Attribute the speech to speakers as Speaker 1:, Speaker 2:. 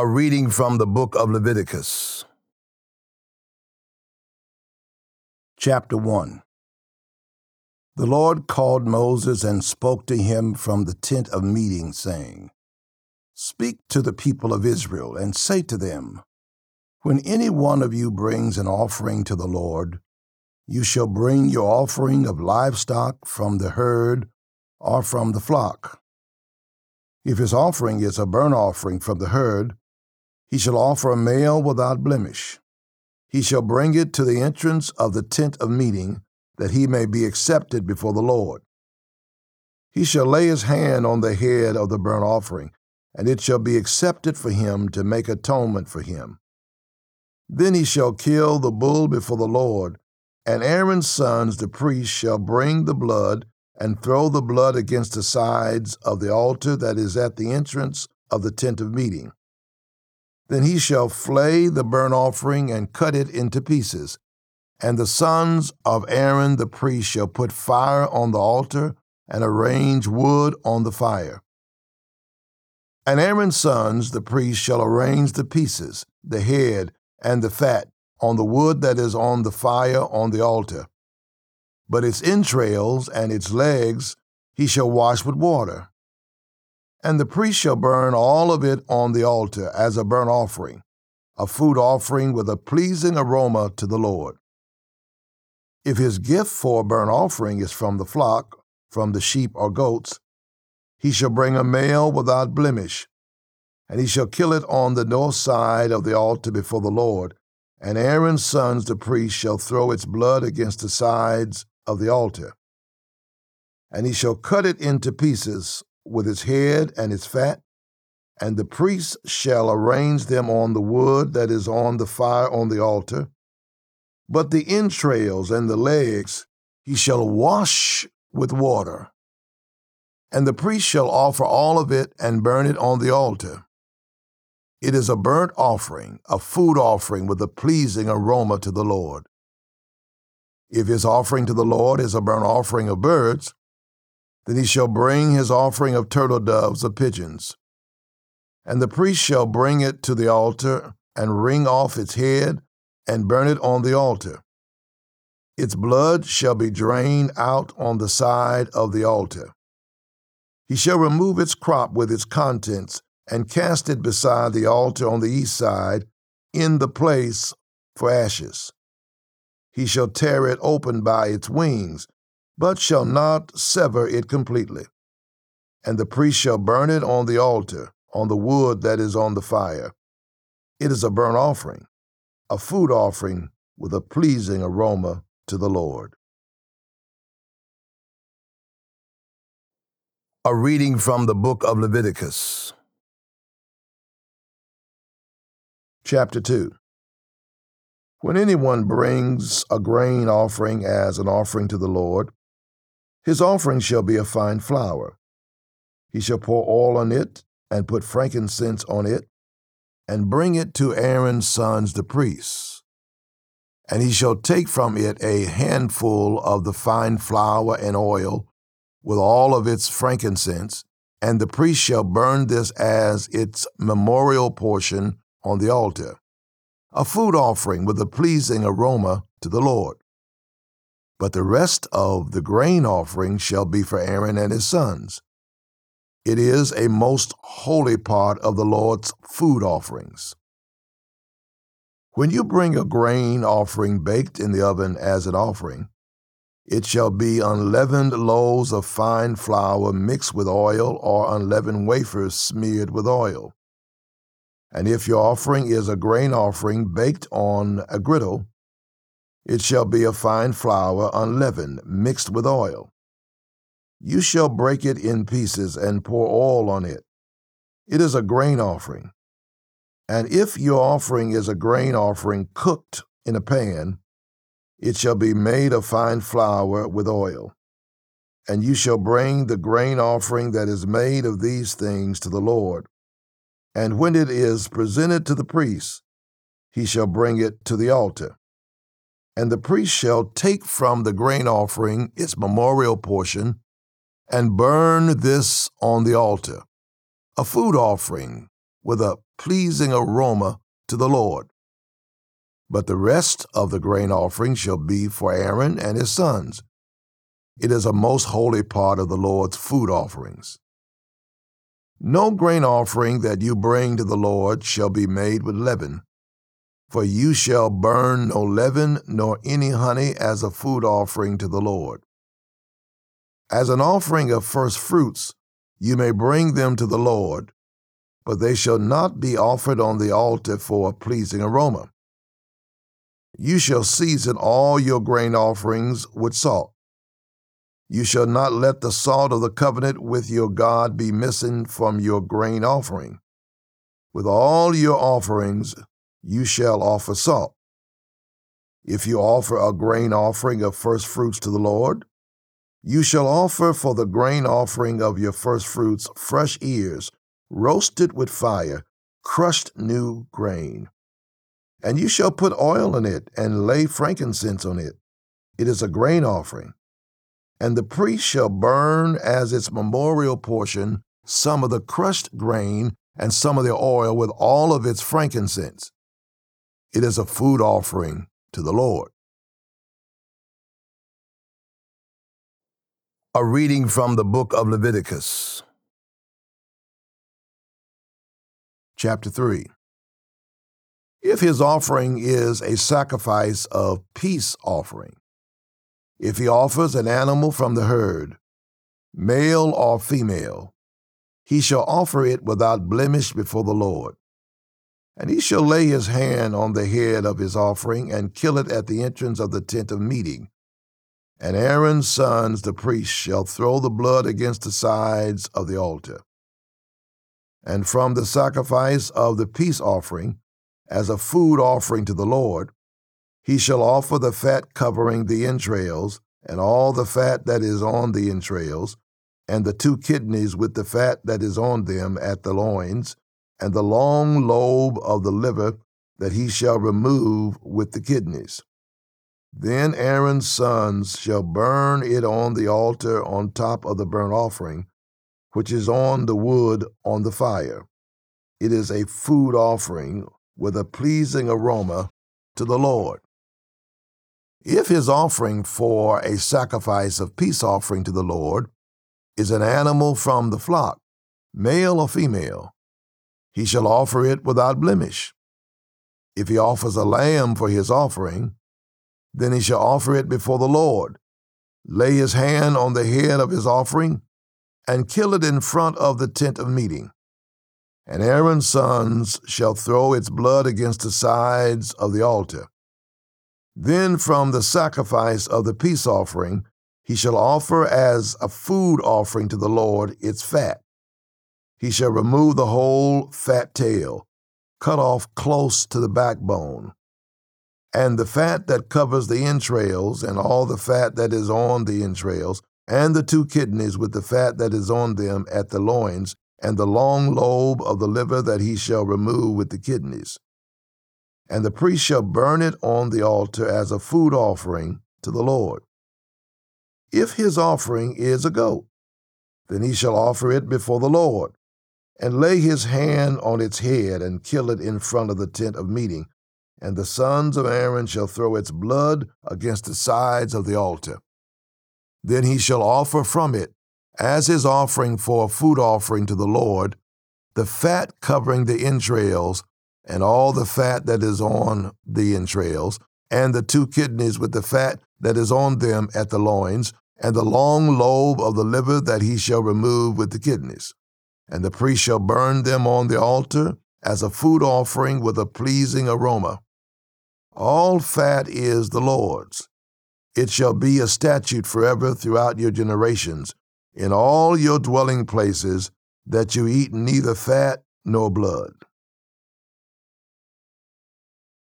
Speaker 1: A reading from the book of Leviticus, chapter 1. The Lord called Moses and spoke to him from the tent of meeting, saying, Speak to the people of Israel and say to them, When any one of you brings an offering to the Lord, you shall bring your offering of livestock from the herd or from the flock. If his offering is a burnt offering from the herd, he shall offer a male without blemish. He shall bring it to the entrance of the tent of meeting, that he may be accepted before the Lord. He shall lay his hand on the head of the burnt offering, and it shall be accepted for him to make atonement for him. Then he shall kill the bull before the Lord, and Aaron's sons, the priests, shall bring the blood and throw the blood against the sides of the altar that is at the entrance of the tent of meeting. Then he shall flay the burnt offering and cut it into pieces. And the sons of Aaron the priest shall put fire on the altar and arrange wood on the fire. And Aaron's sons, the priests, shall arrange the pieces, the head, and the fat on the wood that is on the fire on the altar. But its entrails and its legs he shall wash with water. And the priest shall burn all of it on the altar as a burnt offering, a food offering with a pleasing aroma to the Lord. If his gift for a burnt offering is from the flock, from the sheep or goats, he shall bring a male without blemish, and he shall kill it on the north side of the altar before the Lord. And Aaron's sons, the priests, shall throw its blood against the sides of the altar. And he shall cut it into pieces with its head and its fat, and the priest shall arrange them on the wood that is on the fire on the altar. But the entrails and the legs he shall wash with water. And the priest shall offer all of it and burn it on the altar. It is a burnt offering, a food offering with a pleasing aroma to the Lord. If his offering to the Lord is a burnt offering of birds, then he shall bring his offering of turtle doves or pigeons. And the priest shall bring it to the altar and wring off its head and burn it on the altar. Its blood shall be drained out on the side of the altar. He shall remove its crop with its contents and cast it beside the altar on the east side in the place for ashes. He shall tear it open by its wings but shall not sever it completely. And the priest shall burn it on the altar, on the wood that is on the fire. It is a burnt offering, a food offering with a pleasing aroma to the Lord. A reading from the book of Leviticus, chapter 2. When anyone brings a grain offering as an offering to the Lord, his offering shall be a fine flour. He shall pour oil on it, and put frankincense on it, and bring it to Aaron's sons the priests. And he shall take from it a handful of the fine flour and oil, with all of its frankincense, and the priest shall burn this as its memorial portion on the altar, a food offering with a pleasing aroma to the Lord. But the rest of the grain offering shall be for Aaron and his sons. It is a most holy part of the Lord's food offerings. When you bring a grain offering baked in the oven as an offering, it shall be unleavened loaves of fine flour mixed with oil, or unleavened wafers smeared with oil. And if your offering is a grain offering baked on a griddle, it shall be a fine flour, unleavened, mixed with oil. You shall break it in pieces and pour oil on it. It is a grain offering. And if your offering is a grain offering cooked in a pan, it shall be made of fine flour with oil. And you shall bring the grain offering that is made of these things to the Lord. And when it is presented to the priest, he shall bring it to the altar. And the priest shall take from the grain offering its memorial portion and burn this on the altar, a food offering with a pleasing aroma to the Lord. But the rest of the grain offering shall be for Aaron and his sons. It is a most holy part of the Lord's food offerings. No grain offering that you bring to the Lord shall be made with leaven, for you shall burn no leaven nor any honey as a food offering to the Lord. As an offering of first fruits, you may bring them to the Lord, but they shall not be offered on the altar for a pleasing aroma. You shall season all your grain offerings with salt. You shall not let the salt of the covenant with your God be missing from your grain offering. With all your offerings, you shall offer salt. If you offer a grain offering of first fruits to the Lord, you shall offer for the grain offering of your first fruits fresh ears, roasted with fire, crushed new grain. And you shall put oil in it and lay frankincense on it. It is a grain offering. And the priest shall burn as its memorial portion some of the crushed grain and some of the oil with all of its frankincense. It is a food offering to the Lord. A reading from the book of Leviticus, chapter 3. If his offering is a sacrifice of peace offering, if he offers an animal from the herd, male or female, he shall offer it without blemish before the Lord. And he shall lay his hand on the head of his offering and kill it at the entrance of the tent of meeting and Aaron's sons, the priests, shall throw the blood against the sides of the altar. And from the sacrifice of the peace offering, as a food offering to the Lord, he shall offer the fat covering the entrails, and all the fat that is on the entrails, and the two kidneys with the fat that is on them at the loins, and the long lobe of the liver that he shall remove with the kidneys. Then Aaron's sons shall burn it on the altar on top of the burnt offering, which is on the wood on the fire. It is a food offering with a pleasing aroma to the Lord. If his offering for a sacrifice of peace offering to the Lord is an animal from the flock, male or female, he shall offer it without blemish. If he offers a lamb for his offering, then he shall offer it before the Lord, lay his hand on the head of his offering, and kill it in front of the tent of meeting. And Aaron's sons shall throw its blood against the sides of the altar. Then from the sacrifice of the peace offering, he shall offer as a food offering to the Lord its fat. He shall remove the whole fat tail, cut off close to the backbone and the fat that covers the entrails, and all the fat that is on the entrails, and the two kidneys with the fat that is on them at the loins, and the long lobe of the liver that he shall remove with the kidneys. And the priest shall burn it on the altar as a food offering to the Lord. If his offering is a goat, then he shall offer it before the Lord, and lay his hand on its head, and kill it in front of the tent of meeting and the sons of Aaron shall throw its blood against the sides of the altar. Then he shall offer from it, as his offering for a food offering to the Lord, the fat covering the entrails, and all the fat that is on the entrails, and the two kidneys with the fat that is on them at the loins, and the long lobe of the liver that he shall remove with the kidneys. And the priest shall burn them on the altar as a food offering with a pleasing aroma. All fat is the Lord's. It shall be a statute forever throughout your generations, in all your dwelling places, that you eat neither fat nor blood.